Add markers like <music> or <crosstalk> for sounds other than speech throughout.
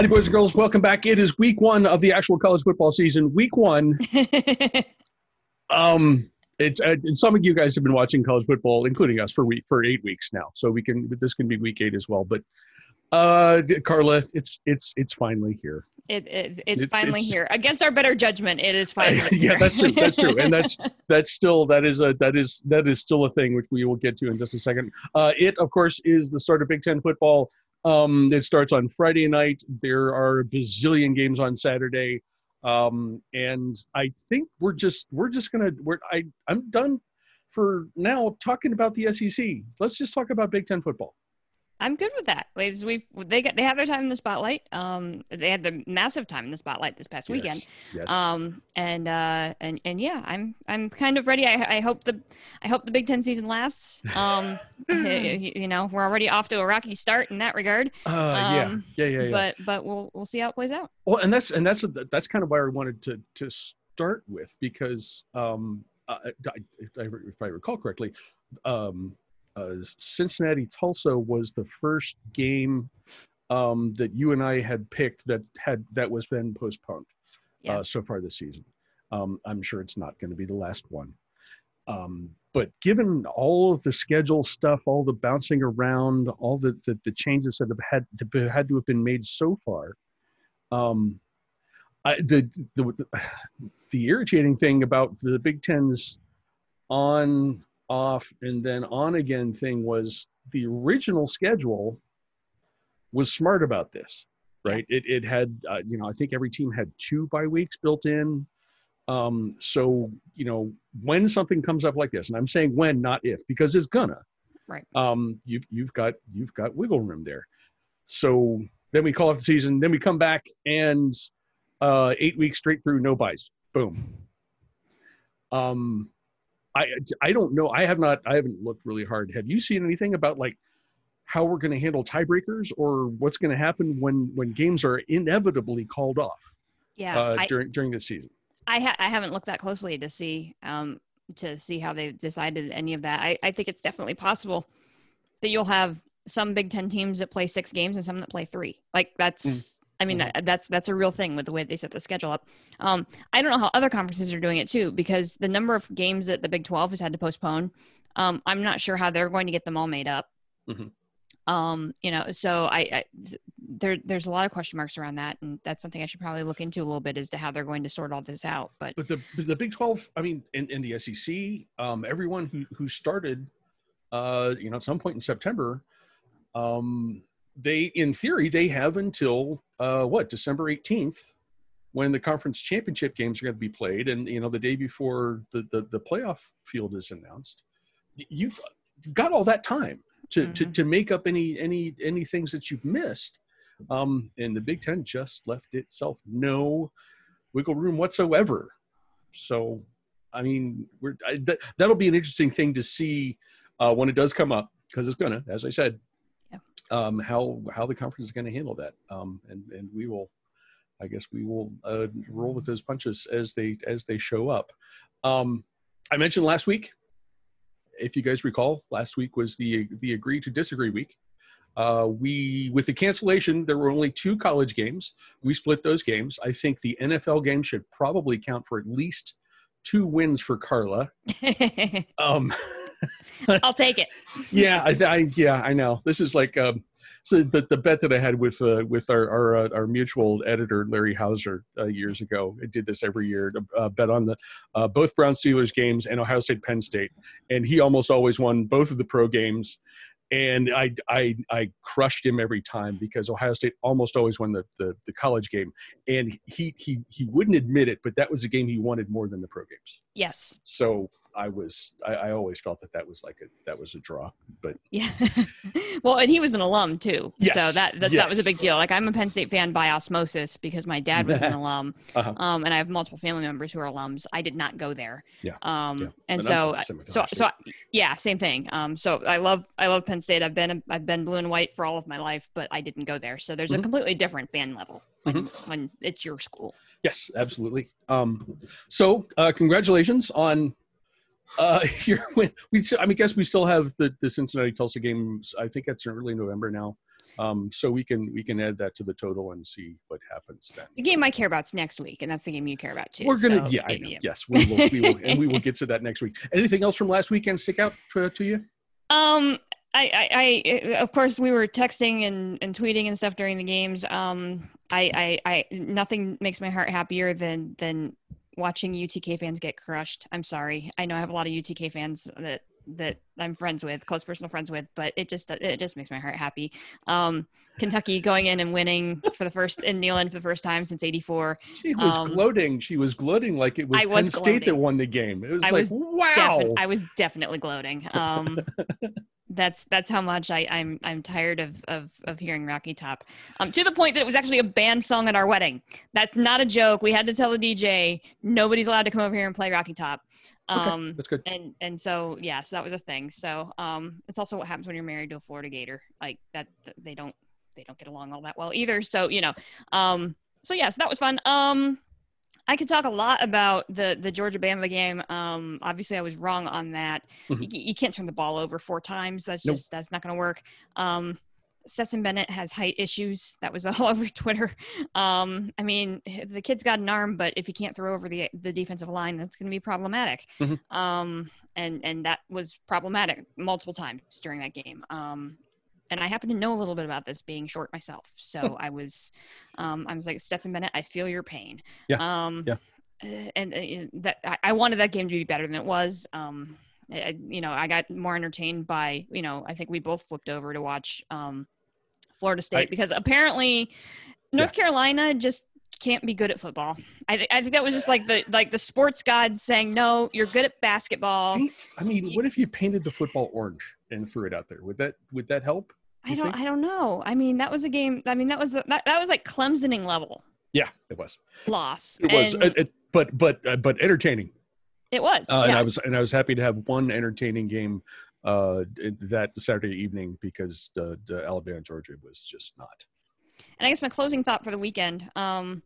Howdy, boys and girls. Welcome back. It is week one of the actual college football season. Week one. <laughs> um, it's uh, some of you guys have been watching college football, including us, for week for eight weeks now. So we can this can be week eight as well. But uh, Carla, it's it's it's finally here. It, it it's, it's, finally it's, here. Against our better judgment, it is <laughs> finally. yeah, that's true. That's true, and that's <laughs> that's still that is a that is that is still a thing which we will get to in just a second. Uh, it of course is the start of Big Ten football. Um, it starts on Friday night. There are a bazillion games on Saturday, um, and I think we're just we're just gonna we're I I'm done for now talking about the SEC. Let's just talk about Big Ten football. I'm good with that. We've they got they have their time in the spotlight. Um, they had the massive time in the spotlight this past yes, weekend. Yes. Um, and uh, and and yeah, I'm I'm kind of ready. I, I hope the I hope the Big Ten season lasts. Um, <laughs> you know, we're already off to a rocky start in that regard. Uh, um, yeah, yeah, yeah, yeah. But but we'll we'll see how it plays out. Well, and that's and that's that's kind of why I wanted to to start with because um, I, if I recall correctly, um, uh, Cincinnati Tulsa was the first game um, that you and I had picked that had that was then postponed yeah. uh, so far this season. Um, I'm sure it's not going to be the last one. Um, but given all of the schedule stuff, all the bouncing around, all the, the, the changes that have had to, had to have been made so far, um, I, the, the <sighs> the irritating thing about the Big Ten's on off and then on again thing was the original schedule was smart about this right? It, it had uh, you know i think every team had two bye weeks built in. Um, so you know when something comes up like this and i'm saying when not if because it's gonna. Right. Um, you've you've got you've got wiggle room there. So then we call off the season then we come back and uh, eight weeks straight through no byes. Boom. Um I I don't know. I have not. I haven't looked really hard. Have you seen anything about like how we're going to handle tiebreakers or what's going to happen when when games are inevitably called off? Yeah, uh, I, during during this season. I ha- I haven't looked that closely to see um to see how they've decided any of that. I I think it's definitely possible that you'll have some Big Ten teams that play six games and some that play three. Like that's. Mm. I mean, mm-hmm. that's that's a real thing with the way they set the schedule up. Um, I don't know how other conferences are doing it too, because the number of games that the Big Twelve has had to postpone, um, I'm not sure how they're going to get them all made up. Mm-hmm. Um, you know, so I, I there there's a lot of question marks around that, and that's something I should probably look into a little bit as to how they're going to sort all this out. But but the the Big Twelve, I mean, in, in the SEC, um, everyone who who started, uh, you know, at some point in September, um, they in theory they have until uh, what December 18th when the conference championship games are going to be played and you know the day before the the, the playoff field is announced. You've got all that time to, mm-hmm. to to make up any any any things that you've missed. Um and the big ten just left itself no wiggle room whatsoever. So i mean we're I, that, that'll be an interesting thing to see uh, when it does come up because it's gonna as i said um, how how the conference is going to handle that, um, and and we will, I guess we will uh, roll with those punches as they as they show up. Um, I mentioned last week, if you guys recall, last week was the the agree to disagree week. Uh, we with the cancellation, there were only two college games. We split those games. I think the NFL game should probably count for at least two wins for Carla. <laughs> um, <laughs> I'll take it. yeah, I, I, yeah, I know. This is like um, so the, the bet that I had with uh, with our our, uh, our mutual editor Larry Hauser uh, years ago. I did this every year to uh, bet on the uh, both Brown Steelers games and Ohio State Penn State, and he almost always won both of the pro games and I, I, I crushed him every time because Ohio State almost always won the, the, the, college game, and he, he he wouldn't admit it, but that was a game he wanted more than the pro games. Yes. So I was I, I always felt that that was like a that was a draw, but yeah. <laughs> well, and he was an alum too, yes. so that that, yes. that was a big deal. Like I'm a Penn State fan by osmosis because my dad was an <laughs> alum, uh-huh. um, and I have multiple family members who are alums. I did not go there. Yeah. Um, yeah. and so so so yeah, same thing. Um, so I love I love Penn State. I've been I've been blue and white for all of my life, but I didn't go there. So there's mm-hmm. a completely different fan level when, mm-hmm. when it's your school. Yes, absolutely. Um, so uh, congratulations on uh, <laughs> here we, I mean, guess we still have the, the Cincinnati Tulsa games. I think that's in early November now. Um, so we can we can add that to the total and see what happens then. The game I care about is next week, and that's the game you care about too. We're gonna, so, yeah, I know. Yes, we will, we will, and we will <laughs> get to that next week. Anything else from last weekend stick out for, to you? Um, I, I, I, of course, we were texting and, and tweeting and stuff during the games. Um, I, I, I, nothing makes my heart happier than than watching UTK fans get crushed. I'm sorry. I know I have a lot of UTK fans that that I'm friends with, close personal friends with, but it just it just makes my heart happy. Um, Kentucky going in and winning for the first in Neyland for the first time since '84. She was Um, gloating. She was gloating like it was I Penn was State that won the game. It was I like, was wow. Defi- I was definitely gloating. Um, <laughs> that's that's how much I, I'm I'm tired of, of of hearing Rocky Top. Um, to the point that it was actually a band song at our wedding. That's not a joke. We had to tell the DJ nobody's allowed to come over here and play Rocky Top. Okay, Um, that's good. and and so yeah, so that was a thing. So um, it's also what happens when you're married to a Florida Gator. Like that, they don't they don't get along all that well either. So you know, um, so yeah, so that was fun. Um, I could talk a lot about the the Georgia Bama game. Um, obviously, I was wrong on that. Mhm. You, you can't turn the ball over four times. That's Nope. just that's not going to work. Um, Stetson Bennett has height issues. That was <laughs> all over Twitter. Um, I mean, the kid's got an arm, but if he can't throw over the the defensive line, that's going to be problematic. Mhm. Um, and and that was problematic multiple times during that game. Um, and I happen to know a little bit about this being short myself. So I was, um, I was like Stetson Bennett, I feel your pain. Yeah. Um, Yeah. uh, And uh, that I, I wanted that game to be better than it was. Um, I, you know, I got more entertained by, you know, I think we both flipped over to watch um, Florida State I- because apparently North Carolina just can't be good at football. I, th- I think that was just like the like the sports gods saying, no, you're good at basketball. Paint- I mean, what if you painted the football orange and threw it out there? Would that would that help? I don't, think? I don't know. I mean, that was a game. I mean, that was that, that was like Clemsoning level Yeah, it was. loss. It was, And it, it- but but uh, but entertaining. It was. Uh, And. I was and I was happy to have one entertaining game uh, that Saturday evening because the, the Alabama Georgia was just not. And I guess my closing thought for the weekend, um,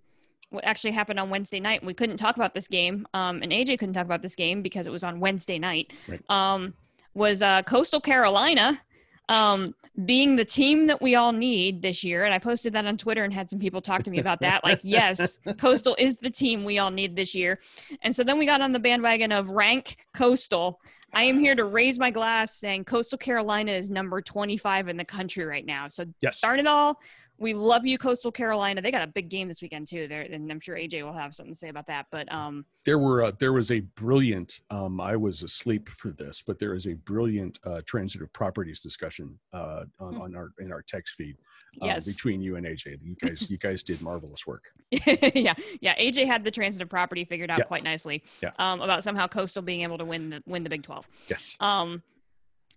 what actually happened on Wednesday night, we couldn't talk about this game, um, and AJ couldn't talk about this game because it was on Wednesday night, Right. um, was uh, Coastal Carolina um, being the team that we all need this year. And I posted that on Twitter and had some people talk to me about that. Like, yes, <laughs> Coastal is the team we all need this year. And so then we got on the bandwagon of rank Coastal. I am here to raise my glass saying Coastal Carolina is number 25 in the country right now. So Yes. start it all. We love you, Coastal Carolina. They got a big game this weekend too. There, and I'm sure AJ will have something to say about that. But um, There were uh, there was a brilliant. Um, I was asleep for this, but there is a brilliant uh, transitive properties discussion uh, on, Hmm. on our in our text feed uh, yes, between you and AJ. You guys you guys did marvelous work. <laughs> yeah, yeah. AJ had the transitive property figured out Yeah. quite nicely. Yeah. Um, about somehow Coastal being able to win the win the Big 12. Yes. Um,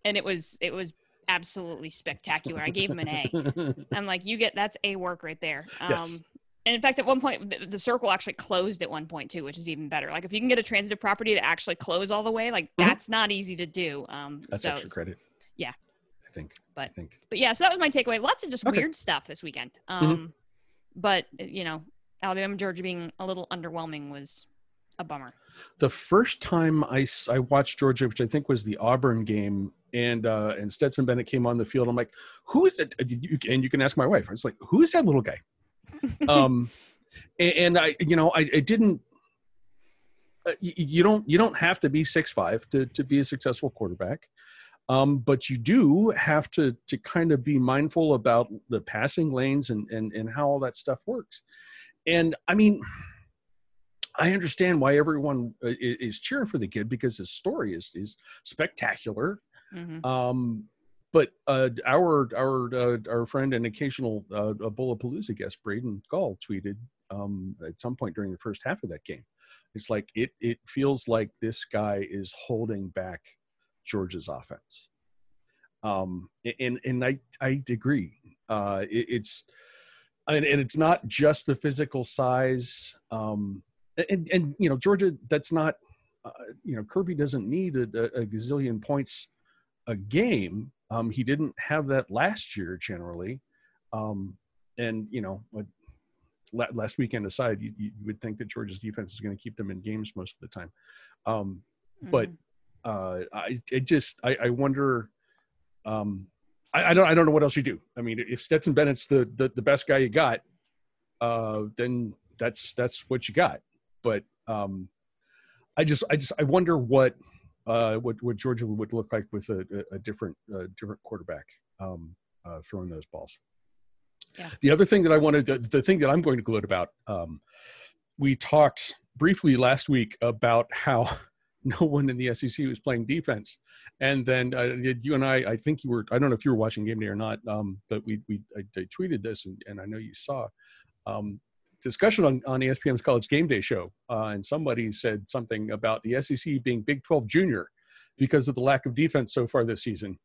and it was it was absolutely spectacular. I gave him an A. <laughs> I'm like, you get that's a work right there. Um, Yes. and in fact, at one point, the, the circle actually closed at one point too, which is even better. Like if you can get a transitive property to actually close all the way, like Mhm. that's not easy to do. Um, That's so, extra credit. yeah. I think. But- I think. but yeah, so that was my takeaway. Lots of just Okay. weird stuff this weekend. Um, but you know, Alabama, Georgia being a little underwhelming was a bummer. the first time I, I watched Georgia, which I think was the Auburn game, and uh, and Stetson Bennett came on the field. I'm like, who is it? And you, can ask my wife. I was like, who is that little guy? <laughs> um, and, and I, you know, I, I didn't. Uh, you, you don't you don't have to be six five to to be a successful quarterback. Um, but you do have to to kind of be mindful about the passing lanes and and and how all that stuff works. And I mean, I understand why everyone uh, is cheering for the kid because his story is is spectacular. Mhm. Um, but uh, our our uh, our friend and occasional uh, Bullapalooza guest Braden Gall tweeted um, at some point during the first half of that game. It's like it it feels like this guy is holding back Georgia's offense. Um, and and I I agree. Uh, it, it's and, and it's not just the physical size. Um, and and you know Georgia, that's not. Uh, you know Kirby doesn't need a, a, gazillion points a game. Um, he didn't have that last year generally. Um, and you know, last weekend aside, you, you would think that Georgia's defense is going to keep them in games most of the time. Um, but Mhm. uh, I it just I, I wonder. Um, I, I, don't I don't know what else you do. I mean, if Stetson Bennett's the the, the best guy you got, uh, then that's that's what you got. But um, I just I just I wonder what uh, what what Georgia would look like with a, a different uh, different quarterback um, uh, throwing those balls. Yeah. The other thing that I wanted, the, the thing that I'm going to gloat about, um, we talked briefly last week about how <laughs> no one in the SEC was playing defense. And then uh, you and I, I think you were, I don't know if you were watching game day or not, um, but we, we I, I tweeted this and, and, I know you saw um, discussion on, on ESPN's college game day show. Uh, and somebody said something about the SEC being Big 12 junior because of the lack of defense so far this season.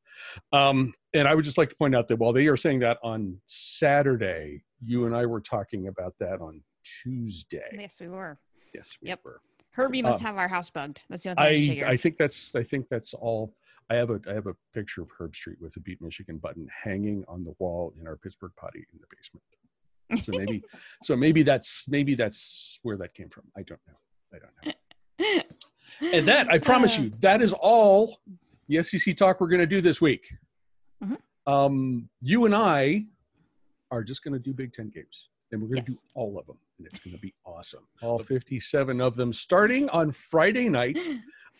Um, and I would just like to point out that while they are saying that on Saturday, you and I were talking about that on Tuesday. Yes, we were. Yes, we yep. were. Herbie must um, have our house bugged. That's the only thing I, I, I think that's I think that's all. I have a I have a picture of Herbstreit with a Beat Michigan button hanging on the wall in our Pittsburgh potty in the basement. So maybe so maybe that's maybe that's where that came from. I don't know. I don't know. and that I promise you, that is all the SEC talk we're going to do this week. Mm-hmm. Um, you and I are just going to do Big Ten games, and we're going to yes. do all of them and it's going to be awesome. All 57 of them starting on Friday night. <laughs>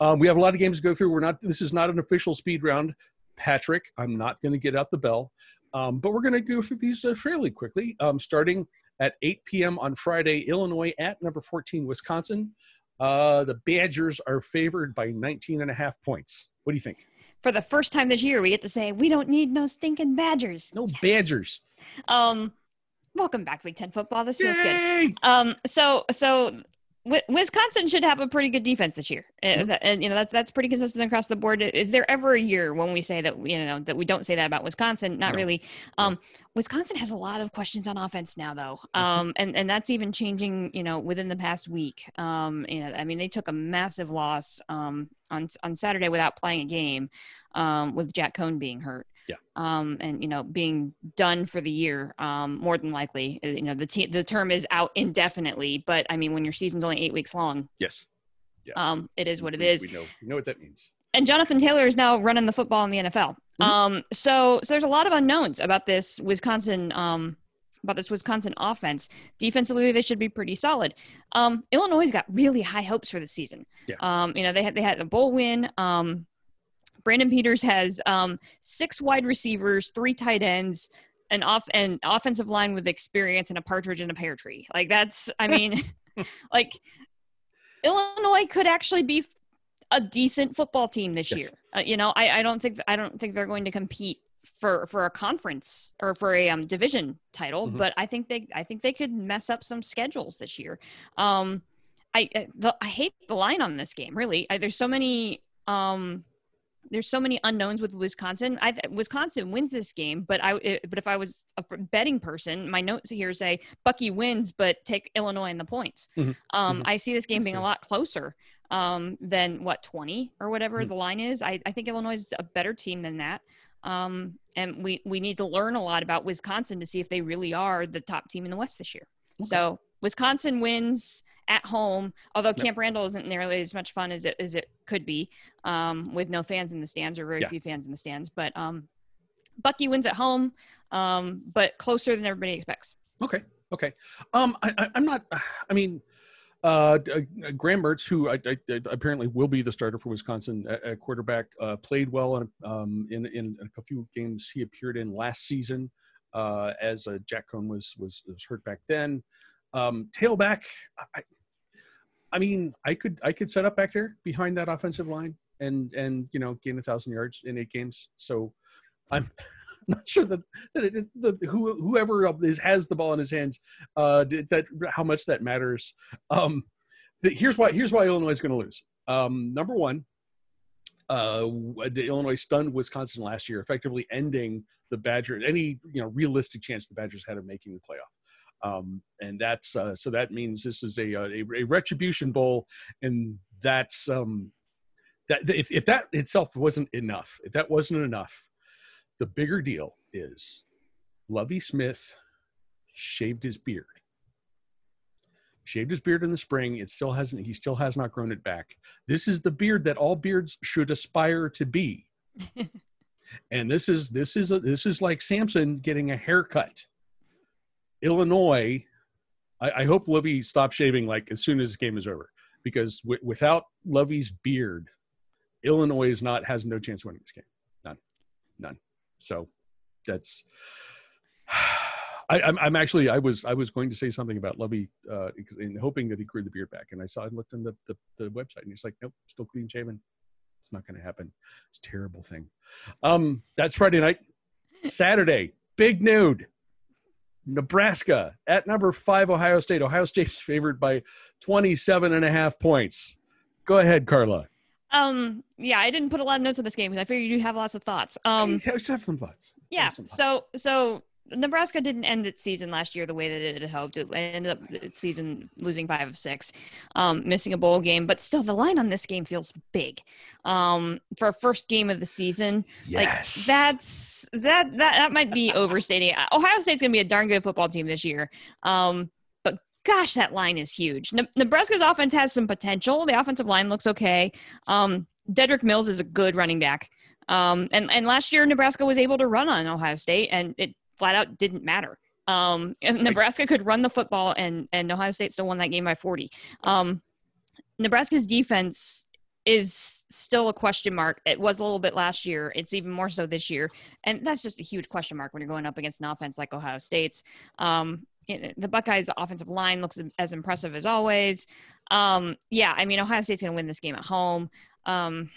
Um, we have a lot of games to go through. We're not. This is not an official speed round, Patrick. I'm not going to get out the bell, um, but we're going to go through these uh, fairly quickly. Um, starting at 8 p.m. on Friday, Illinois at number 14, Wisconsin. Uh, the Badgers are favored by 19 and a half points. What do you think? For the first time this year, we get to say we don't need no stinking Badgers. No yes. Badgers. Um, welcome back Big Ten football. This feels good. Um, so so Wisconsin should have a pretty good defense this year, uh, mm-hmm. and you know that's that's pretty consistent across the board. Is there ever a year when we say that you know that we don't say that about Wisconsin? Not no. really. Um, Wisconsin has a lot of questions on offense now, though, mm-hmm. um, and and that's even changing. You know, within the past week. Um, you know, I mean, they took a massive loss um, on on Saturday without playing a game, um, with Jack Coan being hurt. Yeah. Um, and you know, being done for the year, um, more than likely. Uh, you know, the te- the term is out indefinitely, but I mean, when your season's only eight weeks long, yes, yeah, um, it is what it is. We know, we know what that means. And Jonathan Taylor is now running the football in the NFL. Mm-hmm. Um, so so there's a lot of unknowns about this Wisconsin um about this Wisconsin offense. Defensively, they should be pretty solid. Um, Illinois got really high hopes for the season. Yeah. Um, you know, they had they had a bowl win. Um, Brandon Peters has um, six wide receivers, three tight ends, an off and offensive line with experience, and a partridge in a pear tree. Like that's, I mean, <laughs> like Illinois could actually be a decent football team this yes. year. Uh, you know, I, I don't think I don't think they're going to compete for for a conference or for a um, division title, mm-hmm. but I think they I think they could mess up some schedules this year. Um, I the, I hate the line on this game. Really, I, there's so many um there's so many unknowns with Wisconsin. I Wisconsin wins this game, but I it, but if I was a betting person, my notes here say Bucky wins, but take Illinois in the points. Mm-hmm. Um, mm-hmm. I see this game being a lot closer um, than what 20 or whatever mm-hmm. the line is. I, I think Illinois is a better team than that. Um, and we we need to learn a lot about Wisconsin to see if they really are the top team in the West this year. Okay. So Wisconsin wins at home, although Camp Randall isn't nearly as much fun as it as it could be, um, with no fans in the stands or very yeah. few fans in the stands. But um, Bucky wins at home, um, but closer than everybody expects. Okay, okay. Um, I, am not. <sighs> I mean, uh, uh, Graham Mertz, who I, I, I, apparently will be the starter for Wisconsin at, at quarterback, uh, played well in, um, in in a few games he appeared in last season. Uh, as uh, Jack Coan was, was was hurt back then. Um, tailback, I, I mean, I could I could set up back there behind that offensive line and and you know gain a thousand yards in eight games. So I'm <laughs> not sure that that it, the, who, whoever is, has the ball in his hands uh, that how much that matters. Um, here's why here's why Illinois is going to lose. Um, number one, uh, Illinois stunned Wisconsin last year, effectively ending the Badger any you know realistic chance the Badgers had of making the playoff. Um, and that's uh, so that means this is a, uh, a, a retribution bowl, and that's um, that if, if that itself wasn't enough, if that wasn't enough, the bigger deal is Lovie Smith shaved his beard. Shaved his beard in the spring. It still hasn't. He still has not grown it back. This is the beard that all beards should aspire to be. <laughs> and this is this is a, this is like Samson getting a haircut. Illinois, I, I hope Lovie stops shaving like as soon as the game is over, because w- without Lovie's beard, Illinois is not has no chance winning this game. None, none. So that's. <sighs> I, am I'm, I'm actually I was I was going to say something about Lovie uh, in hoping that he grew the beard back, and I saw I looked on the, the, the website and he's like, nope, still clean shaven. It's not going to happen. It's a terrible thing. Um, that's Friday night. Saturday, big nude. Nebraska at number five, Ohio State. Ohio State's <laughs> favored by 27 and a half points. Go ahead, Carla. Um, yeah, I didn't put a lot of notes on this game because I figured you'd have lots of thoughts. Um, I have some thoughts. Yeah. Some thoughts. So, so Nebraska didn't end its season last year the way that it had hoped. It ended up its season losing five of six, um, missing a bowl game, but still the line on this game feels big. Um, for a first game of the season, yes. like that's that that that might be <laughs> overstating. Ohio State's going to be a darn good football team this year. Um, but gosh, that line is huge. Ne- Nebraska's offense has some potential. The offensive line looks okay. Um, Dedrick Mills is a good running back. Um, and, and last year Nebraska was able to run on Ohio State and it flat out didn't matter. Um, <laughs> Nebraska could run the football, and and Ohio State still won that game by 40. Um, Nebraska's defense is still a question mark. It was a little bit last year. It's even more so this year, and that's just a huge question mark when you're going up against an offense like Ohio State's. Um, it, the Buckeyes' offensive line looks as impressive as always. Um, yeah, I mean Ohio State's going to win this game at home. Um,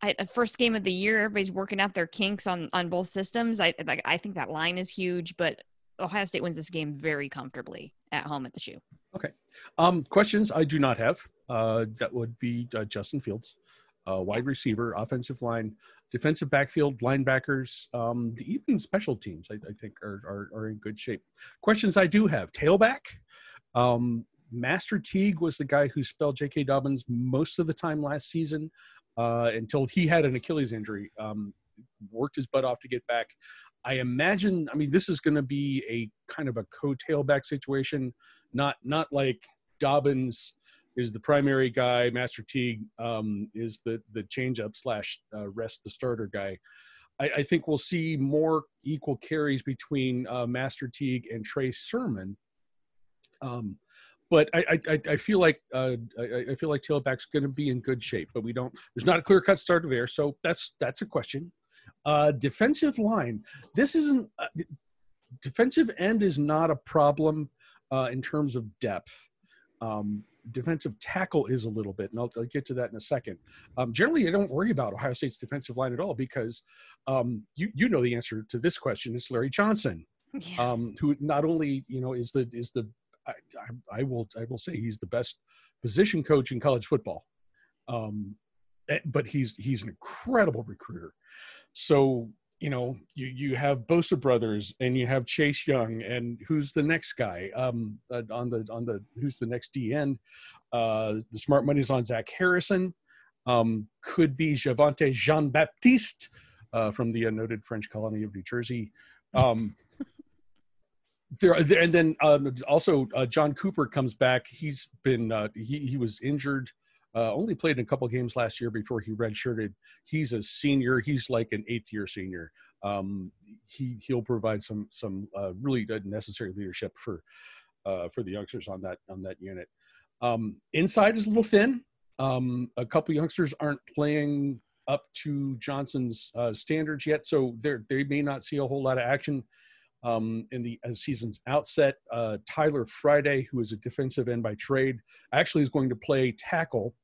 I, first game of the year, everybody's working out their kinks on on both systems. I like I think that line is huge, but Ohio State wins this game very comfortably at home at the shoe. Okay. Um, questions I do not have. Uh, that would be uh, Justin Fields, uh, wide receiver, offensive line, defensive backfield, linebackers, um, even special teams. I, I think are, are, are in good shape. Questions I do have: tailback. Um, Master Teague was the guy who spelled J.K. Dobbins most of the time last season uh, until he had an Achilles injury. Um, worked his butt off to get back. I imagine. I mean, this is going to be a kind of a co-tailback situation, not not like Dobbins is the primary guy. Master Teague um, is the the changeup slash uh, rest the starter guy. I, I, think we'll see more equal carries between uh, Master Teague and Trey Sermon. Um, but I, I, I feel like uh, I, feel like tailback's going to be in good shape, but we don't. There's not a clear cut starter there, so that's that's a question. Uh, defensive line. This isn't uh, defensive end is not a problem uh, in terms of depth. Um, defensive tackle is a little bit, and I'll, I'll get to that in a second. Um, generally, I don't worry about Ohio State's defensive line at all because um, you you know the answer to this question. is Larry Johnson, yeah. um, who not only you know is the is the I, I, will I will say he's the best position coach in college football. Um, eh, but he's he's an incredible recruiter. So you know you you have Bosa brothers and you have Chase Young and who's the next guy um, uh, on the on the who's the next DN? Uh, the smart money's on Zach Harrison. Um, could be Javontae Jean Baptiste uh, from the noted French colony of New Jersey. Um, there, and then um, also uh, John Cooper comes back. He's been uh, he he was injured. Uh, only played in a couple games last year before he redshirted. He's a senior. He's like an eighth year senior. Um, he he'll provide some some uh, really necessary leadership for uh, for the youngsters on that on that unit. Um, inside is a little thin. Um, a couple youngsters aren't playing up to Johnson's uh, standards yet, so they they may not see a whole lot of action um, in the season's outset. Uh, Tyler Friday, who is a defensive end by trade, actually is going to play tackle,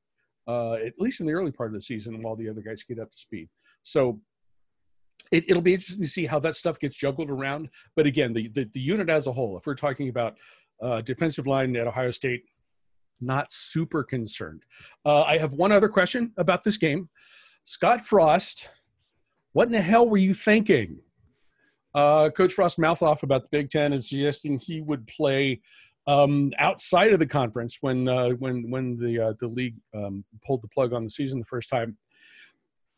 uh, at least in the early part of the season, while the other guys get up to speed. So it, will be interesting to see how that stuff gets juggled around. But again, the, the, the unit as a whole, if we're talking about uh, defensive line at Ohio State, not super concerned. Uh, I have one other question about this game. Scott Frost, what in the hell were you thinking? Uh, Coach Frost mouth off about the Big Ten and suggesting he would play um, outside of the conference when uh, when when the uh, the league um, pulled the plug on the season the first time.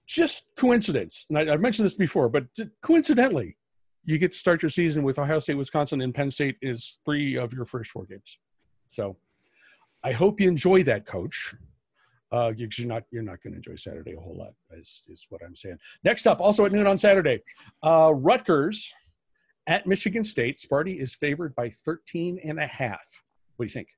Just coincidence, and I, have mentioned this before, but coincidentally, you get to start your season with Ohio State, Wisconsin, and Penn State is three of your first four games. So, I hope you enjoy that, Coach. Uh, because you're not you're not going to enjoy Saturday a whole lot. Is is what I'm saying. Next up, also at noon on Saturday, uh, Rutgers at Michigan State. Sparty is favored by 13 and a half. What do you think?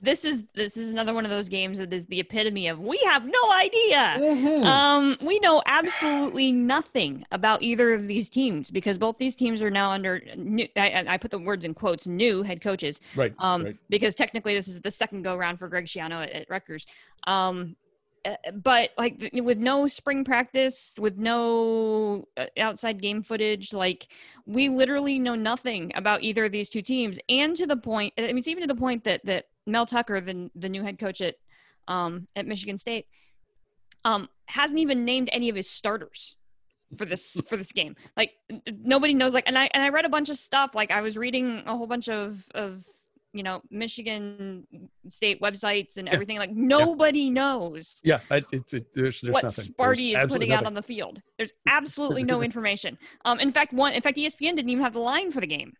This is this is another one of those games that is the epitome of we have no idea. Mm-hmm. Um, we know absolutely nothing about either of these teams because both these teams are now under new. I, I put the words in quotes. New head coaches, right? Um, right. because technically this is the second go round for Greg Schiano at, at Rutgers. Um, uh, but like with no spring practice with no uh, outside game footage like we literally know nothing about either of these two teams and to the point i mean it's even to the point that that Mel Tucker, the the new head coach at um, at Michigan State, um, hasn't even named any of his starters for this <laughs> for this game. Like nobody knows. Like, and I and I read a bunch of stuff. Like I was reading a whole bunch of of you know Michigan State websites and everything. Yeah. Like nobody yeah. knows. Yeah, it, it, it, there's, there's what nothing. Sparty there's is putting nothing. out on the field. There's <laughs> absolutely no information. Um, in fact, one in fact ESPN didn't even have the line for the game.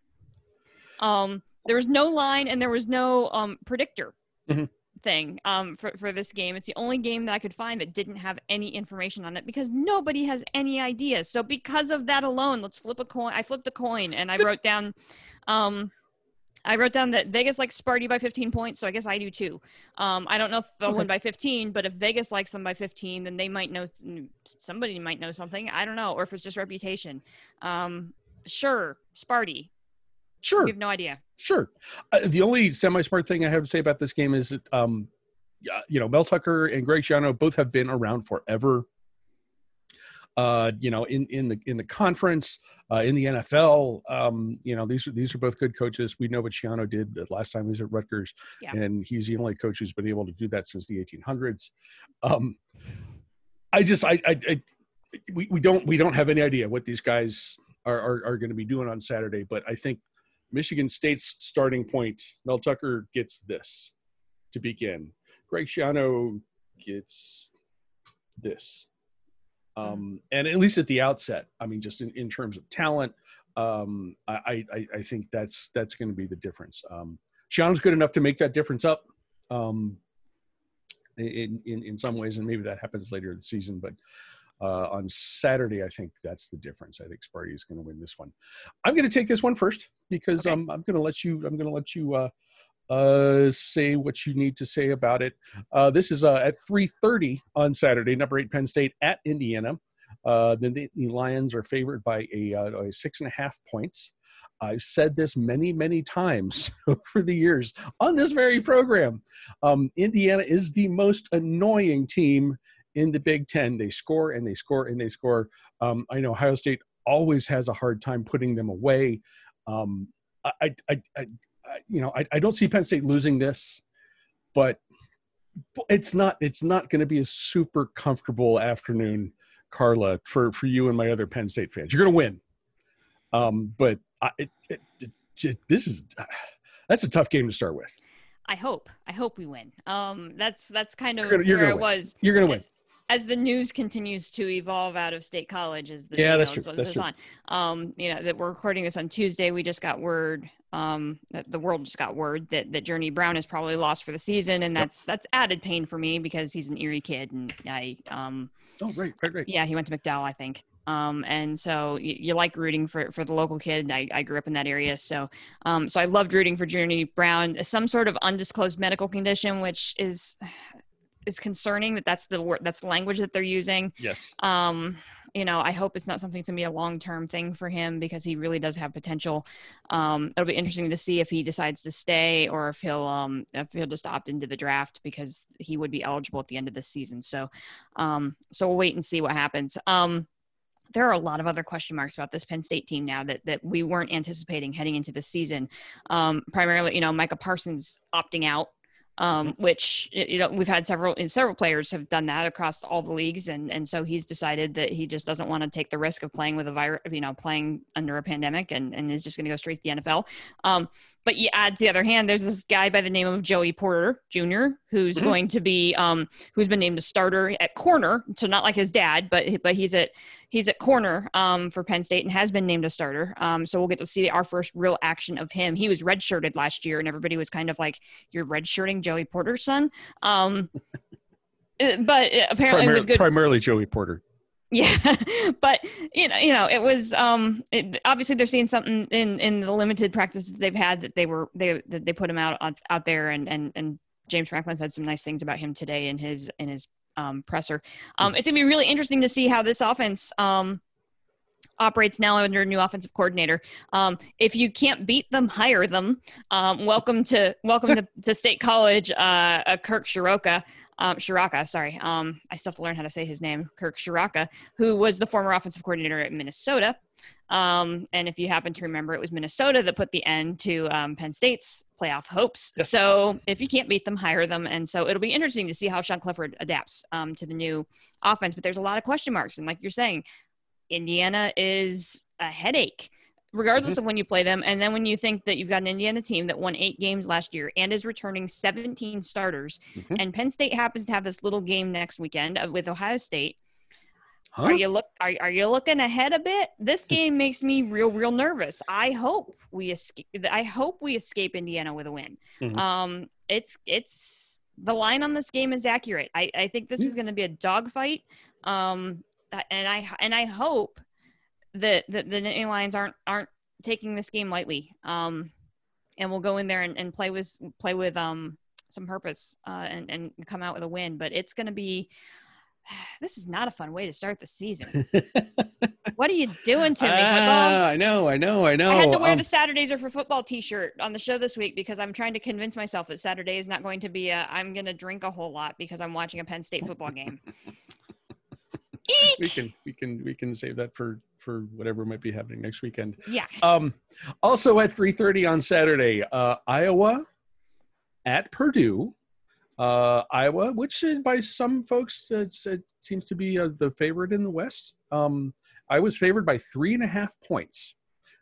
Um, there was no line and there was no um, predictor mm-hmm. thing um, for, for this game. It's the only game that I could find that didn't have any information on it because nobody has any idea. So because of that alone, let's flip a coin. I flipped a coin and I wrote down. Um, I wrote down that Vegas likes Sparty by 15 points, so I guess I do too. Um, I don't know if they'll okay. win by 15, but if Vegas likes them by 15, then they might know somebody might know something. I don't know, or if it's just reputation. Um, sure, Sparty. Sure. We have no idea. Sure. Uh, the only semi-smart thing I have to say about this game is that, um, you know, Mel Tucker and Greg Schiano both have been around forever. Uh, you know, in in the in the conference, uh, in the NFL, um, you know, these are these are both good coaches. We know what Schiano did the last time he was at Rutgers, yeah. and he's the only coach who's been able to do that since the 1800s. Um, I just, I, I, I we, we don't we don't have any idea what these guys are, are, are going to be doing on Saturday, but I think Michigan State's starting point, Mel Tucker gets this to begin. Greg Schiano gets this. Um, and at least at the outset, I mean, just in, in terms of talent, um, I, I, I think that's that's going to be the difference. Um, Schiano's good enough to make that difference up um, in, in in some ways, and maybe that happens later in the season. But uh, on Saturday, I think that's the difference. I think Sparty is going to win this one. I'm going to take this one first because okay. um, I'm going to let you. I'm going to let you uh, uh, say what you need to say about it. Uh, this is uh, at 3:30 on Saturday. Number eight Penn State at Indiana. Uh, the, the Lions are favored by a, uh, a six and a half points. I've said this many, many times <laughs> over the years on this very program. Um, Indiana is the most annoying team in the Big Ten. They score and they score and they score. Um, I know Ohio State always has a hard time putting them away. Um, I, I, I, I, you know, I, I don't see Penn State losing this, but it's not it's not going to be a super comfortable afternoon, Carla, for for you and my other Penn State fans. You're going to win, um, but I, it, it, it, this is that's a tough game to start with. I hope. I hope we win. Um, that's that's kind of you're gonna, you're where gonna win. was. You're going to win as the news continues to evolve out of state college as the yeah, you that's know, true. That's true. on um you know that we're recording this on tuesday we just got word um that the world just got word that that journey brown is probably lost for the season and Yep. that's that's added pain for me because he's an erie kid and i um Oh, right, right, right. yeah he went to mcdowell i think um and so you, you like rooting for for the local kid I, I grew up in that area so um so i loved rooting for journey brown some sort of undisclosed medical condition which is is concerning that that's the word that's the language that they're using Yes. um you know i hope it's not something to be a long-term thing for him because he really does have potential um it'll be interesting to see if he decides to stay or if he'll um if he'll just opt into the draft because he would be eligible at the end of the season so um so we'll wait and see what happens um there are a lot of other question marks about this Penn State team now that that we weren't anticipating heading into the season. Um, primarily, you know, Micah Parsons opting out um, which you know we've had several several players have done that across all the leagues, and and so he's decided that he just doesn't want to take the risk of playing with a virus, you know, playing under a pandemic, and and is just going to go straight to the NFL. Um, but you add to the other hand, there's this guy by the name of Joey Porter Jr. who's Mhm. going to be um, who's been named a starter at corner, so not like his dad, but but he's at he's at corner um, for Penn State and has been named a starter. Um, so we'll get to see our first real action of him. He was redshirted last year, and everybody was kind of like, "You're redshirting Joey Porter's son." Um, <laughs> Uh, but uh, apparently Primar- good primarily Joey Porter. <laughs> yeah but you know you know it was um it, obviously they're seeing something in in the limited practices they've had that they were they that they put him out out there and and and james franklin said some nice things about him today in his in his um presser. Um it's gonna be really interesting to see how this offense um operates now under a new offensive coordinator. Um, if you can't beat them, hire them. Um, welcome to welcome to, to State College, uh, uh, Kirk Shiroka. Um, Ciarrocca, sorry. Um, I still have to learn how to say his name, Kirk Ciarrocca, who was the former offensive coordinator at Minnesota. Um, and if you happen to remember, it was Minnesota that put the end to um, Penn State's playoff hopes. Yes. So if you can't beat them, hire them. And so it'll be interesting to see how Sean Clifford adapts um, to the new offense. But there's a lot of question marks. And like you're saying, Indiana is a headache, regardless of when you play them. And then when you think that you've got an Indiana team that won eight games last year and is returning 17 starters, Mhm. and Penn State happens to have this little game next weekend uh, with Ohio State. Huh? Are you look are, are you looking ahead a bit? This game makes me real real nervous. I hope we escape. I hope we escape Indiana with a win. Mhm. Um, it's it's the line on this game is accurate. I I think this is going to be a dogfight. Um, and I and I hope that that the Nittany Lions aren't aren't taking this game lightly. Um, and we'll go in there and, and play with play with um some purpose uh, and and come out with a win. But it's going to be. <sighs> This is not a fun way to start the season. <laughs> What are you doing to me? Ah, I know, I know, I know. I had to wear Um, the Saturdays are for football T-shirt on the show this week because I'm trying to convince myself that Saturday is not going to be a. I'm going to drink a whole lot because I'm watching a Penn State football game. <laughs> we can we can we can save that for for whatever might be happening next weekend. Yeah, Um, also at 3:30 on Saturday, uh, Iowa at Purdue. Uh, Iowa, which is by some folks uh, it's, it seems to be uh, the favorite in the West. Um, I was favored by three and a half points.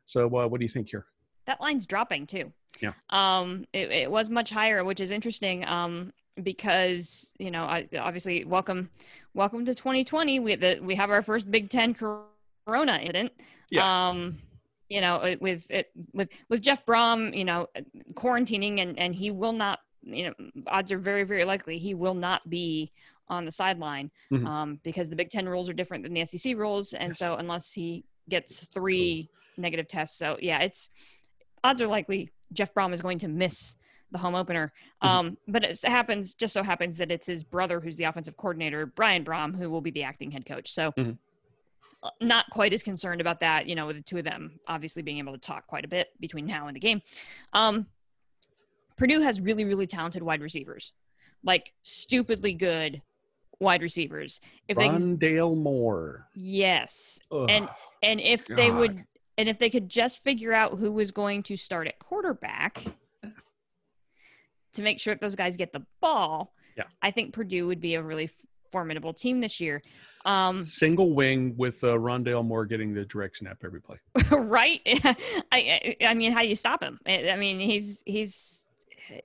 So, uh, what do you think here? that line's dropping too. Yeah. Um, it, it was much higher, which is interesting. Um, because you know, I, obviously, welcome, welcome to 2020. We the, we have our first Big Ten Corona incident. Yeah. Um, you know, with it with with Jeff Brohm, you know, quarantining and and he will not. You know, odds are very very likely he will not be on the sideline Mhm. um, because the Big Ten rules are different than the SEC rules, and Yes. so unless he gets three negative tests, so yeah, it's odds are likely Jeff Brohm is going to miss the home opener. Mhm. Um, but it happens, just so happens that it's his brother who's the offensive coordinator, Brian Brohm, who will be the acting head coach. So Mhm. uh, not quite as concerned about that, you know, with the two of them obviously being able to talk quite a bit between now and the game. Um, Purdue has really, really talented wide receivers, like stupidly good wide receivers. If they, Rondale Moore. yes, Ugh. and and if they would and if they could just figure out who was going to start at quarterback to make sure that those guys get the ball Yeah. i think purdue would be a really f- formidable team this year um single wing with uh, Rondale Moore getting the direct snap every play. <laughs> right <laughs> I, I mean how do you stop him i I mean he's he's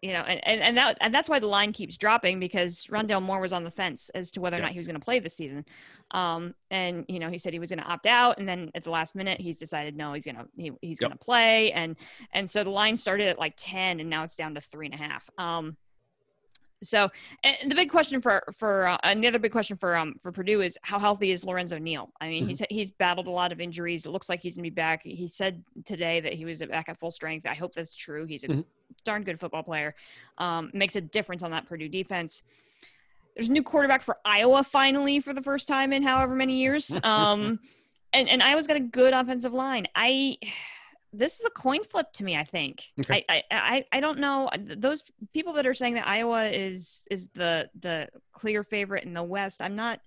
you know and, and, and that and that's why the line keeps dropping because Rondale Moore was on the fence as to whether or Yeah. not he was going to play this season um and you know he said he was going to opt out and then at the last minute he's decided no he's gonna he, he's Yep. gonna play and and so the line started at like 10 and now it's down to three and a half um so and the big question for for uh, and the other big question for um for Purdue is how healthy is Lorenzo Neal? I mean, he's he's battled a lot of injuries. It looks like he's gonna be back. He said today that he was back at full strength. I hope that's true. He's a Mhm. Darn good football player. Um, makes a difference on that Purdue defense. There's a new quarterback for Iowa finally for the first time in however many years. <laughs> Um, and and Iowa's got a good offensive line. I this is a coin flip to me. I think. Okay. I, I I I don't know those people that are saying that Iowa is is the the clear favorite in the West. I'm not.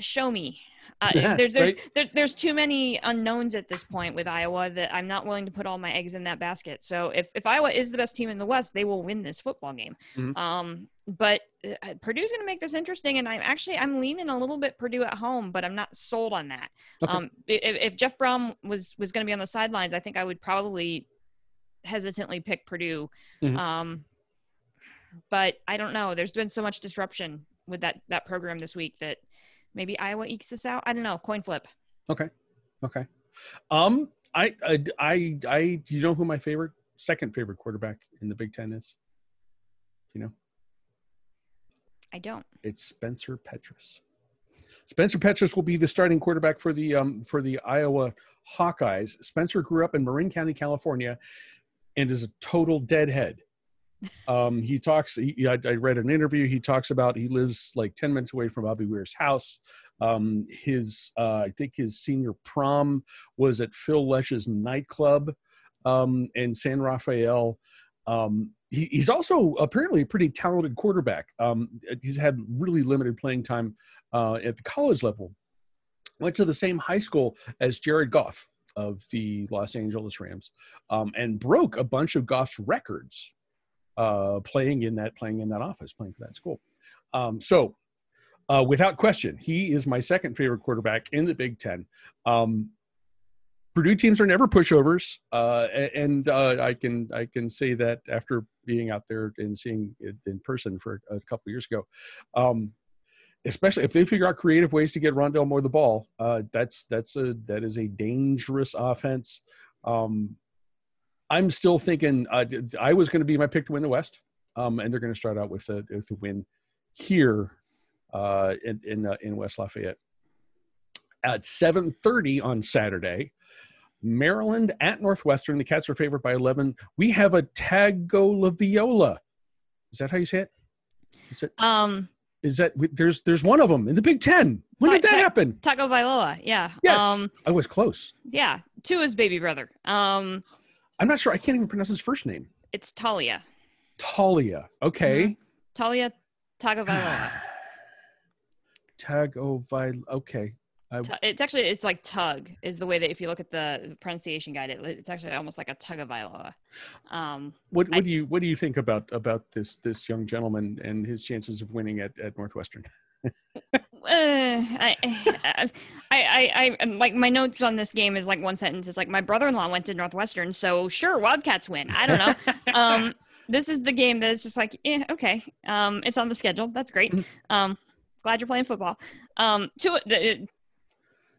Show me. Uh, <laughs> Yeah, there's there's right. there, there's too many unknowns at this point with Iowa that I'm not willing to put all my eggs in that basket. So if if Iowa is the best team in the West, they will win this football game. Mhm. Um, but uh, Purdue's going to make this interesting, and I'm actually I'm leaning a little bit Purdue at home, but I'm not sold on that. Okay. Um, if, if Jeff Brohm was was going to be on the sidelines, I think I would probably hesitantly pick Purdue. Mhm. Um, but I don't know. There's been so much disruption with that that program this week that maybe Iowa ekes this out. I don't know. Coin flip. Okay. Okay. Um, I, I, I, I, do you know who my favorite, second favorite quarterback in the Big Ten is? You know, I don't. It's Spencer Petras. Spencer Petras will be the starting quarterback for the um, for the Iowa Hawkeyes. Spencer grew up in Marin County, California, and is a total deadhead. Um, he talks. He, I, I, read an interview. He talks about he lives like ten minutes away from Bobby Weir's house. Um, his uh, I think his senior prom was at Phil Lesh's nightclub um, in San Rafael. Um, he, he's also apparently a pretty talented quarterback. Um, he's had really limited playing time uh, at the college level. Went to the same high school as Jared Goff of the Los Angeles Rams, um, and broke a bunch of Goff's records uh, playing in that playing in that office, playing for that school. Um, so, uh, without question, he is my second favorite quarterback in the Big Ten. Um, Purdue teams are never pushovers, uh, and uh, I can I can say that after being out there and seeing it in person for a couple years ago. Um, especially if they figure out creative ways to get Rondale Moore the ball, uh, that's that's a that is a dangerous offense. Um, I'm still thinking uh, I was going to be my pick to win the West, um, and they're going to start out with a, with a win here uh, in in, uh, in West Lafayette at 7:30 on Saturday. Maryland at Northwestern. The Cats are favored by 11. We have a Tagovailoa. Is that how you say it? Is it? Um, is that there's there's one of them in the Big Ten. When did that happen? Tagovailoa, yeah. Yes, um, I was close. Yeah, to his baby brother. Um, I'm not sure. I can't even pronounce his first name. It's Talia. Talia. Okay. Mm-hmm. Taulia Tagovailoa. <sighs> Tagovailoa. Okay. it's actually it's like tug is the way that if you look at the pronunciation guide, it, it's actually almost like a tug of Iloa. Um, what what I, do you what do you think about about this this young gentleman and his chances of winning at, at Northwestern? Uh, I, I, I, I, like my notes on this game is like one sentence. It's like my brother-in-law went to Northwestern, so sure, Wildcats win. I don't know. <laughs> um, this is the game that's just like, yeah, okay. Um, it's on the schedule. That's great. Mm-hmm. Um, glad you're playing football. Um, to the,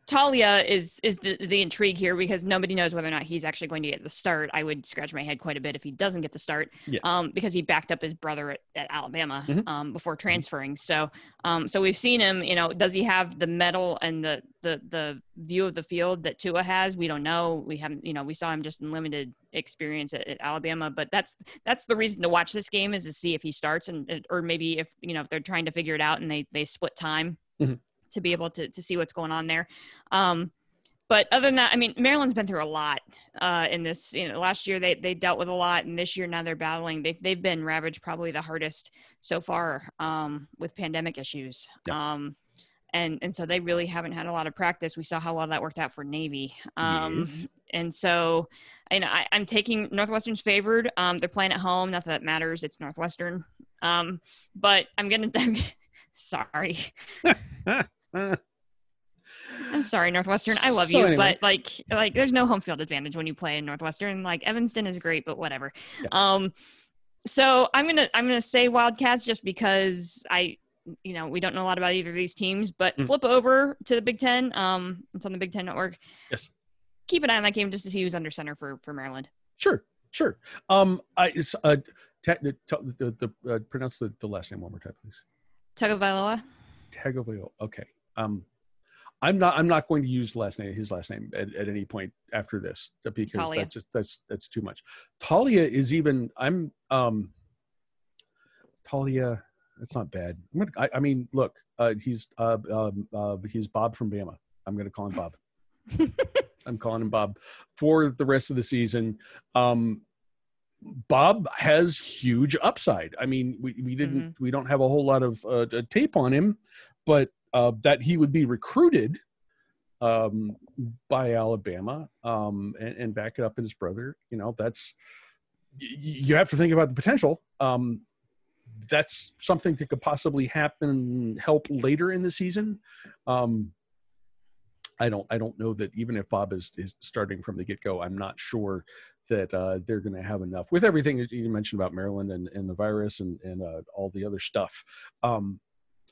Taulia is is the, the intrigue here because nobody knows whether or not he's actually going to get the start. I would scratch my head quite a bit if he doesn't get the start, yeah. um, because he backed up his brother at, at Alabama mm-hmm. um, before mm-hmm. transferring. So, um, so we've seen him. You know, does he have the metal and the the the view of the field that Tua has? We don't know. We haven't. You know, we saw him just in limited experience at, at Alabama, but that's that's the reason to watch this game is to see if he starts and or maybe if you know if they're trying to figure it out and they they split time. Mm-hmm to be able to to see what's going on there. Um, but other than that, I mean, Maryland's been through a lot uh, in this. You know, last year they they dealt with a lot, and this year now they're battling. They've they've been ravaged probably the hardest so far um, with pandemic issues. Um, and and so they really haven't had a lot of practice. We saw how well that worked out for Navy. Um, yes. And so, and I, am taking Northwestern's favored. Um, they're playing at home. Not that, that matters. It's Northwestern. Um, but I'm gonna. <laughs> sorry. <laughs> I'm sorry, Northwestern. I love so you, anyway. but like, like, there's no home field advantage when you play in Northwestern. Like, Evanston is great, but whatever. Yeah. Um, so I'm gonna I'm gonna say Wildcats just because I, you know, we don't know a lot about either of these teams. But mm. flip over to the Big Ten. Um, it's on the Big Ten Network. Yes. Keep an eye on that game just to see who's under center for for Maryland. Sure, sure. Um, I it's uh, te- the, the uh, pronounce the, the last name one more time, please. Tagovailoa. Tagovailoa. Okay. Um, I'm not. I'm not going to use last name, his last name, at, at any point after this, because Taulia. that's just that's that's too much. Talia is even. I'm. Um, Talia. That's not bad. Gonna, I, I, mean, look. Uh, he's. Uh, um, uh, he's Bob from Bama. I'm going to call him Bob. <laughs> I'm calling him Bob for the rest of the season. Um, Bob has huge upside. I mean, we, we didn't mm-hmm. we don't have a whole lot of uh, tape on him, but uh, that he would be recruited um, by Alabama um, and, and, back it up in his brother. You know, that's you have to think about the potential. Um, that's something that could possibly happen, help later in the season. Um, I don't, I don't know that even if Bob is, is starting from the get go, I'm not sure that uh, they're going to have enough with everything that you mentioned about Maryland and, and the virus and, and uh, all the other stuff.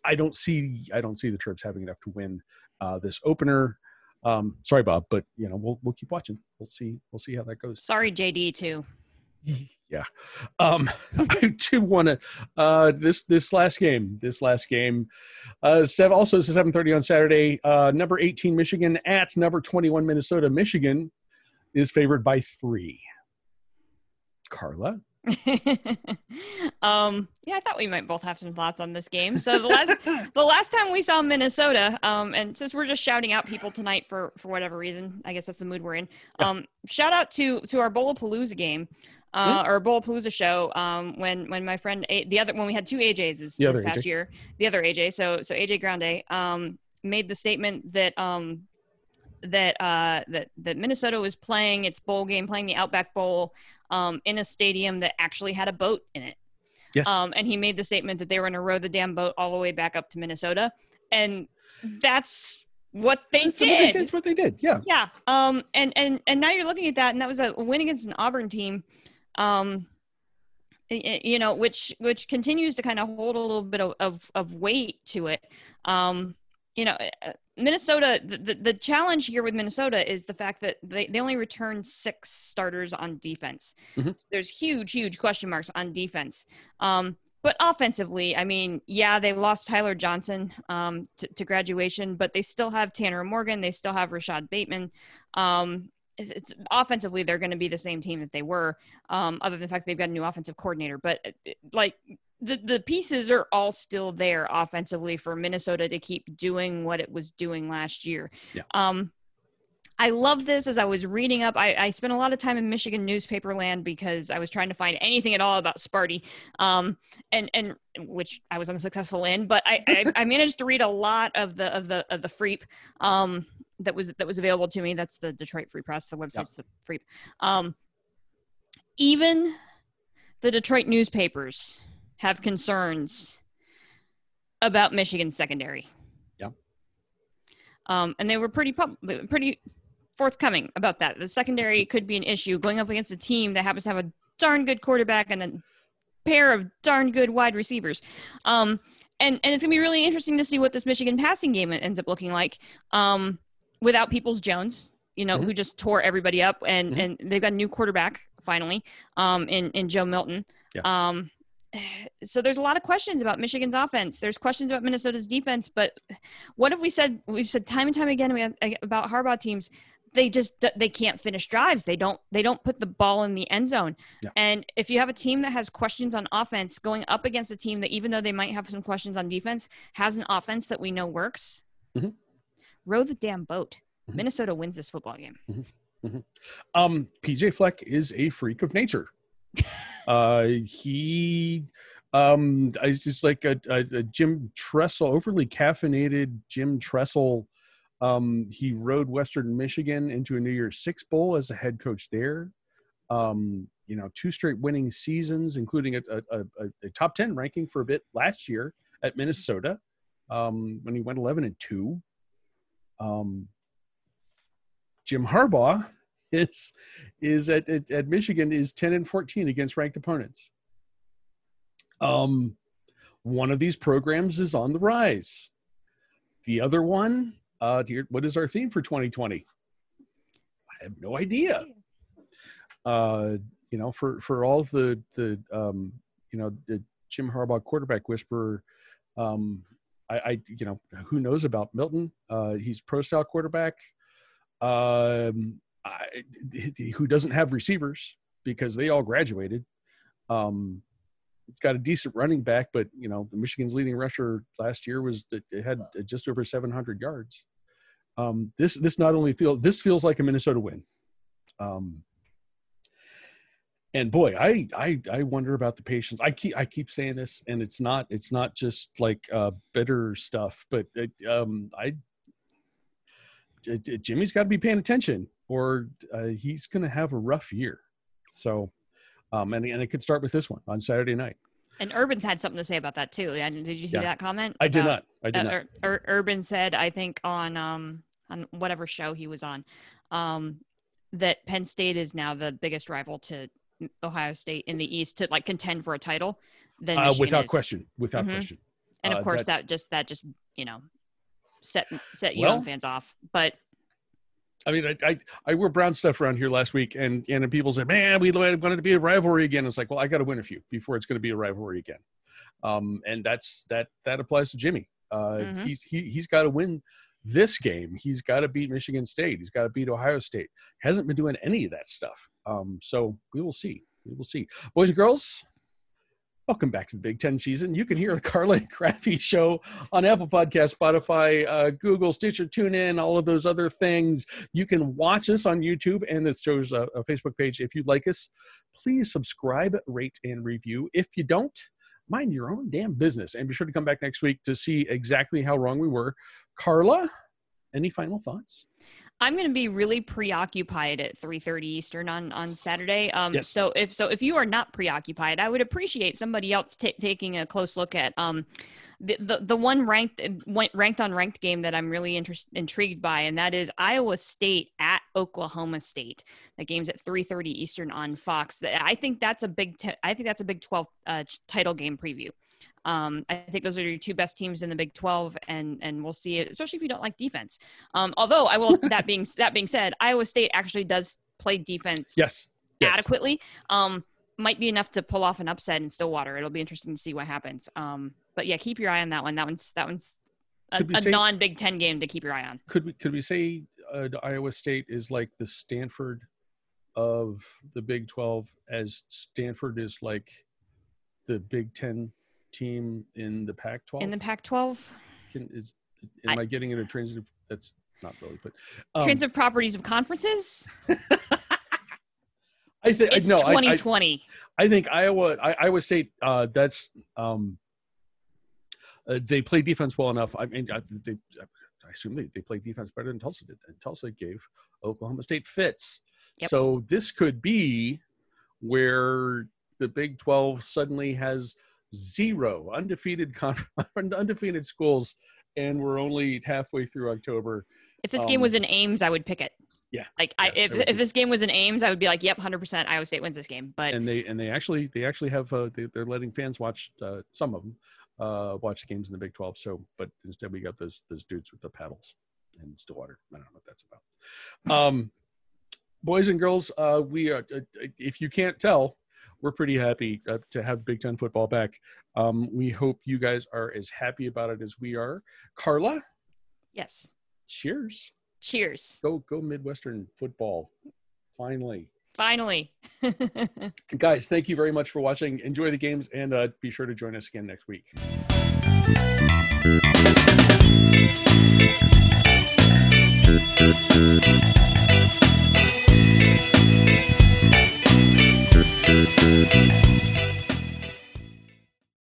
I don't see I don't see the Terps having enough to win uh, this opener. Um, sorry, Bob, but you know we'll we'll keep watching. We'll see we'll see how that goes. Sorry, JD too. <laughs> yeah. Um, <laughs> I do want to uh, this this last game. This last game, uh, seven, also it's seven thirty on Saturday. Uh, number eighteen Michigan at number twenty one Minnesota. Michigan is favored by three. Carla. <laughs> um, yeah, I thought we might both have some thoughts on this game. So the last <laughs> the last time we saw Minnesota, um, and since we're just shouting out people tonight for for whatever reason, I guess that's the mood we're in. Um, shout out to to our Bowlapalooza game uh, or Bowlapalooza show um, when when my friend A- the other when we had two AJs this, this past AJ. year, the other AJ, so so AJ Grande um, made the statement that um, that uh, that that Minnesota was playing its bowl game, playing the Outback Bowl um, in a stadium that actually had a boat in it. Yes. Um, and he made the statement that they were going to row the damn boat all the way back up to Minnesota, and that's what they That's what did. they. That's what they did. Yeah. Yeah. Um. And and and now you're looking at that, and that was a win against an Auburn team, um, you know, which which continues to kind of hold a little bit of of, of weight to it. Um. You know, uh, Minnesota. The, the the challenge here with Minnesota is the fact that they they only return six starters on defense. Mhm. There's huge huge question marks on defense. Um. But offensively, I mean, yeah, they lost Tyler Johnson um, to, to graduation, but they still have Tanner Morgan. They still have Rashod Bateman. Um, it's, it's offensively, they're going to be the same team that they were, um, other than the fact they've got a new offensive coordinator. But uh, like the the pieces are all still there offensively for Minnesota to keep doing what it was doing last year. Yeah. Um, I love this as I was reading up. I, I spent a lot of time in Michigan newspaper land because I was trying to find anything at all about Sparty, um, and and which I was unsuccessful in. But I, I, <laughs> I managed to read a lot of the of the of the Freep um, that was that was available to me. That's the Detroit Free Press. The website's the Freep. Um, even the Detroit newspapers have concerns about Michigan's secondary. Yeah. Um, and they were pretty pub- pretty forthcoming about that. The secondary could be an issue going up against a team that happens to have a darn good quarterback and a pair of darn good wide receivers. Um, and, and it's gonna be really interesting to see what this Michigan passing game ends up looking like um, without Peoples Jones, you know, Mhm. who just tore everybody up, and Mhm. and they've got a new quarterback finally um, in in Joe Milton. Yeah. Um, <sighs> so there's a lot of questions about Michigan's offense. There's questions about Minnesota's defense, but what have we said? We've said time and time again about Harbaugh teams. They just they can't finish drives. They don't they don't put the ball in the end zone. Yeah. And if you have a team that has questions on offense going up against a team that even though they might have some questions on defense has an offense that we know works, Mhm. row the damn boat. Mhm. Minnesota wins this football game. Um, PJ Fleck is a freak of nature. Uh, he, um, just like a, a, a Jim Tressel, overly caffeinated Jim Tressel. Um, he rode Western Michigan into a New Year's Six Bowl as a head coach there. Um, you know, two straight winning seasons, including a, a, a, a top 10 ranking for a bit last year at Minnesota um, when he went 11 and 2. Um, Jim Harbaugh is is at, at, at Michigan is 10 and 14 against ranked opponents. Um, one of these programs is on the rise. The other one, uh, here, what is our theme for 2020? I have no idea. Uh, you know, for for all of the the um, you know the Jim Harbaugh quarterback whisperer, um, I, I you know who knows about Milton? Uh, he's pro style quarterback. Um, I, who doesn't have receivers because they all graduated. Um, it's got a decent running back, but you know, Michigan's leading rusher last year was that it had just over 700 yards. Um, this this not only feel this feels like a Minnesota win. Um, and boy, I, I I wonder about the patience. I keep I keep saying this, and it's not it's not just like uh, bitter stuff, but it, um, I Jimmy's got to be paying attention, or uh, he's going to have a rough year. So, um, and and it could start with this one on Saturday night. And Urban's had something to say about that too. And Did you see Yeah. that comment? I did about- not. I did uh, not. Ur- Ur- Urban said, I think on um on whatever show he was on, um, that Penn State is now the biggest rival to Ohio State in the East to like contend for a title. Then Uh, without is. question. Without Mhm. question. and uh, of course that just that just you know set set Well- young fans off. But I mean, I, I, I wore brown stuff around here last week, and and people said, "Man, we wanted it to be a rivalry again." It's like, well, I got to win a few before it's going to be a rivalry again, um, and that's that that applies to Jimmy. Uh, mm-hmm. He's he he's got to win this game. He's got to beat Michigan State. He's got to beat Ohio State. Hasn't been doing any of that stuff. Um, so we will see. We will see, boys and girls. Welcome back to the Big Ten season. You can hear the <laughs> Carla and Crappy show on Apple Podcast, Spotify, uh, Google, Stitcher, TuneIn, all of those other things. You can watch us on YouTube and this shows a, a Facebook page. If you'd like us, please subscribe, rate, and review. If you don't, mind your own damn business. And be sure to come back next week to see exactly how wrong we were. Carla, any final thoughts? I'm going to be really preoccupied at 3:30 Eastern on on Saturday. Um, yes. So if so, if you are not preoccupied, I would appreciate somebody else t- taking a close look at um, the, the the one ranked ranked on ranked game that I'm really interest, intrigued by, and that is Iowa State at Oklahoma State. That game's at 3:30 Eastern on Fox. I think that's a big. Te- I think that's a Big 12 uh, title game preview. Um, I think those are your two best teams in the Big 12, and and we'll see it, especially if you don't like defense. Um, although I will that being <laughs> that being said, Iowa State actually does play defense yes, yes. adequately. Um, might be enough to pull off an upset in Stillwater. It'll be interesting to see what happens. Um, but yeah, keep your eye on that one. That one's that one's a, a non Big Ten game to keep your eye on. Could we could we say uh, Iowa State is like the Stanford of the Big 12, as Stanford is like the Big Ten team in the Pac-12? In the Pac-12? Can, is am I, I getting into transitive? That's not really, but um, transitive properties of conferences. <laughs> I think it's no, 2020. I, I, I think Iowa, I, Iowa State. Uh, that's um, uh, they play defense well enough. I mean, I, they, I assume they, they play defense better than Tulsa did, and Tulsa gave Oklahoma State fits. Yep. So this could be where the Big 12 suddenly has zero undefeated <laughs> undefeated schools, and we're only halfway through October. If this um, game was in Ames, I would pick it. Yeah, like yeah, I, if if this game was in Ames, I would be like, "Yep, hundred percent, Iowa State wins this game." But and they and they actually they actually have uh, they, are letting fans watch uh, some of them uh, watch the games in the Big Twelve. So, but instead we got those those dudes with the paddles and Stillwater. I don't know what that's about. Um, boys and girls, uh, we are. Uh, if you can't tell, we're pretty happy uh, to have Big Ten football back. Um, we hope you guys are as happy about it as we are. Carla? Yes. Cheers. Cheers. Go go Midwestern football. Finally. Finally. <laughs> guys, thank you very much for watching. Enjoy the games and uh, be sure to join us again next week.